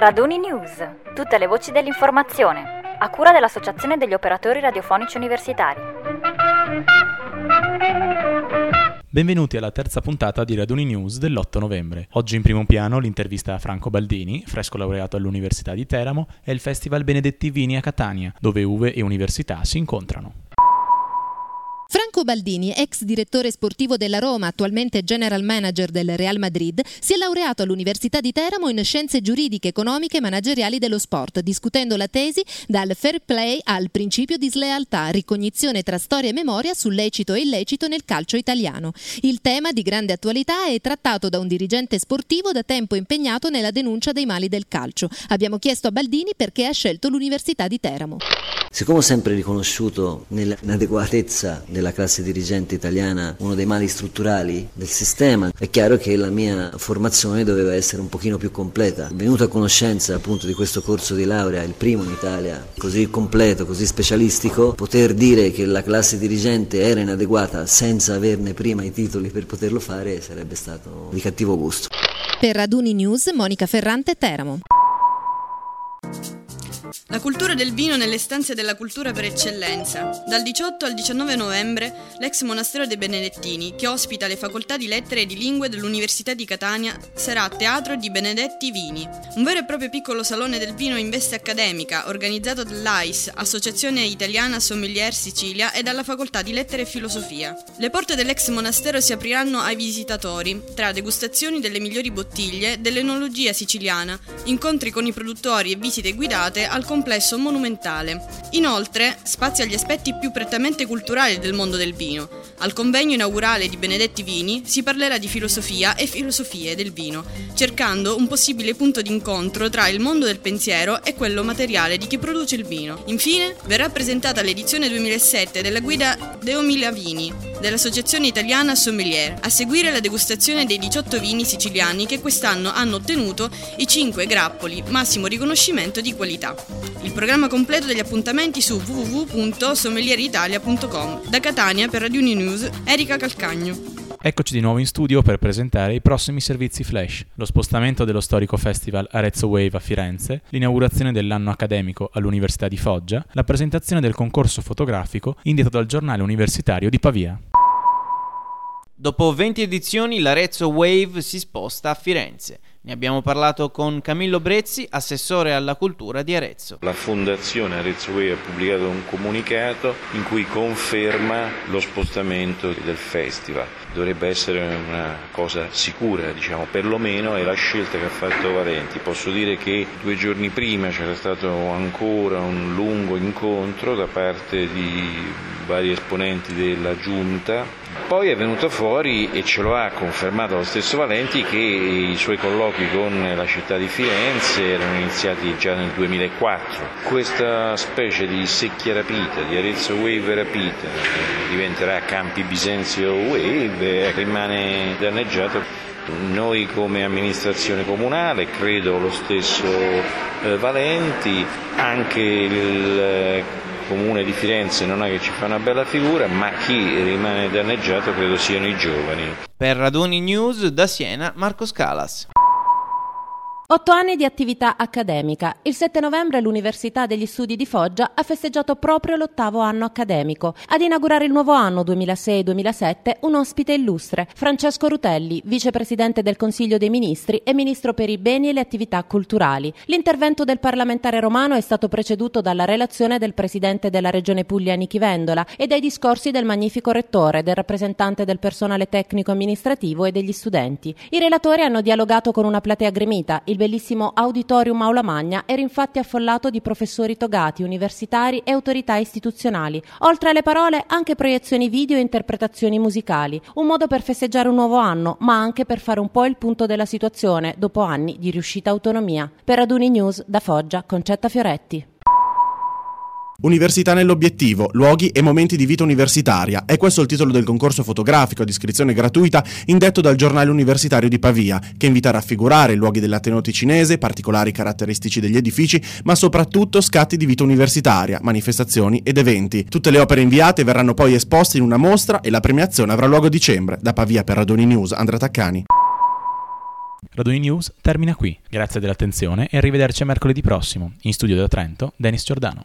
Raduni News, tutte le voci dell'informazione, a cura dell'Associazione degli Operatori Radiofonici Universitari. Benvenuti alla terza puntata di Raduni News dell'8 novembre. Oggi in primo piano l'intervista a Franco Baldini, fresco laureato all'Università di Teramo, e il Festival Benedetti Vini a Catania, dove uve e università si incontrano. Franco Baldini, ex direttore sportivo della Roma, attualmente general manager del Real Madrid, si è laureato all'Università di Teramo in scienze giuridiche, economiche e manageriali dello sport, discutendo la tesi dal fair play al principio di slealtà, ricognizione tra storia e memoria sul lecito e illecito nel calcio italiano. Il tema di grande attualità è trattato da un dirigente sportivo da tempo impegnato nella denuncia dei mali del calcio. Abbiamo chiesto a Baldini perché ha scelto l'Università di Teramo. Siccome ho sempre riconosciuto nell'inadeguatezza della classe dirigente italiana uno dei mali strutturali del sistema, è chiaro che la mia formazione doveva essere un pochino più completa. Venuto a conoscenza appunto di questo corso di laurea, il primo in Italia, così completo, così specialistico, poter dire che la classe dirigente era inadeguata senza averne prima i titoli per poterlo fare sarebbe stato di cattivo gusto. Per Raduni News, Monica Ferrante, Teramo. La cultura del vino nelle stanze della cultura per eccellenza. Dal 18 al 19 novembre l'ex monastero dei Benedettini, che ospita le facoltà di lettere e di lingue dell'Università di Catania, sarà Teatro di Benedetti Vini, un vero e proprio piccolo salone del vino in veste accademica, organizzato dall'AIS, Associazione Italiana Sommelier Sicilia, e dalla Facoltà di Lettere e Filosofia. Le porte dell'ex monastero si apriranno ai visitatori, tra degustazioni delle migliori bottiglie, dell'enologia siciliana, incontri con i produttori e visite guidate al complesso monumentale. Inoltre, spazio agli aspetti più prettamente culturali del mondo del vino. Al convegno inaugurale di Benedetti Vini si parlerà di filosofia e filosofie del vino, cercando un possibile punto d'incontro tra il mondo del pensiero e quello materiale di chi produce il vino. Infine, verrà presentata l'edizione 2007 della guida Deomila Vini dell'Associazione Italiana Sommelier, a seguire la degustazione dei 18 vini siciliani che quest'anno hanno ottenuto i 5 grappoli, massimo riconoscimento di qualità. Il programma completo degli appuntamenti su www.sommelieritalia.com. Da Catania per Radio News, Erika Calcagno. Eccoci di nuovo in studio per presentare i prossimi servizi flash, lo spostamento dello storico festival Arezzo Wave a Firenze, l'inaugurazione dell'anno accademico all'Università di Foggia, la presentazione del concorso fotografico indito dal giornale universitario di Pavia. Dopo 20 edizioni l'Arezzo Wave si sposta a Firenze. Ne abbiamo parlato con Camillo Brezzi, assessore alla cultura di Arezzo. La Fondazione Arezzo Way ha pubblicato un comunicato in cui conferma lo spostamento del festival. Dovrebbe essere una cosa sicura, diciamo, perlomeno è la scelta che ha fatto Valenti. Posso dire che due giorni prima c'era stato ancora un lungo incontro da parte di vari esponenti della giunta. Poi è venuto fuori e ce lo ha confermato lo stesso Valenti che i suoi colloqui con la città di Firenze erano iniziati già nel 2004. Questa specie di secchia rapita, di Arezzo Wave rapita, diventerà Campi Bisenzio Wave, rimane danneggiato noi come amministrazione comunale, credo lo stesso eh, Valenti, anche il comune di Firenze non è che ci fa una bella figura, ma chi rimane danneggiato credo siano i giovani. Per Raduni News da Siena, Marco Scalas. Otto anni di attività accademica. Il 7 novembre l'Università degli Studi di Foggia ha festeggiato proprio l'ottavo anno accademico. Ad inaugurare il nuovo anno 2006-2007 un ospite illustre, Francesco Rutelli, vicepresidente del Consiglio dei Ministri e ministro per i beni e le attività culturali. L'intervento del parlamentare romano è stato preceduto dalla relazione del presidente della Regione Puglia Nichi Vendola e dai discorsi del magnifico rettore, del rappresentante del personale tecnico amministrativo e degli studenti. I relatori hanno dialogato con una platea gremita. Il bellissimo Auditorium Aula Magna era infatti affollato di professori togati, universitari e autorità istituzionali. Oltre alle parole, anche proiezioni video e interpretazioni musicali. Un modo per festeggiare un nuovo anno, ma anche per fare un po' il punto della situazione dopo anni di riuscita autonomia. Per Raduni News, da Foggia, Concetta Fioretti. Università nell'obiettivo, luoghi e momenti di vita universitaria. È questo il titolo del concorso fotografico ad iscrizione gratuita indetto dal giornale universitario di Pavia, che invita a raffigurare i luoghi dell'Ateneo ticinese, particolari caratteristici degli edifici, ma soprattutto scatti di vita universitaria, manifestazioni ed eventi. Tutte le opere inviate verranno poi esposte in una mostra e la premiazione avrà luogo a dicembre. Da Pavia per Radoni News, Andrea Taccani. Raduni News termina qui. Grazie dell'attenzione e arrivederci mercoledì prossimo. In studio da Trento, Denis Giordano.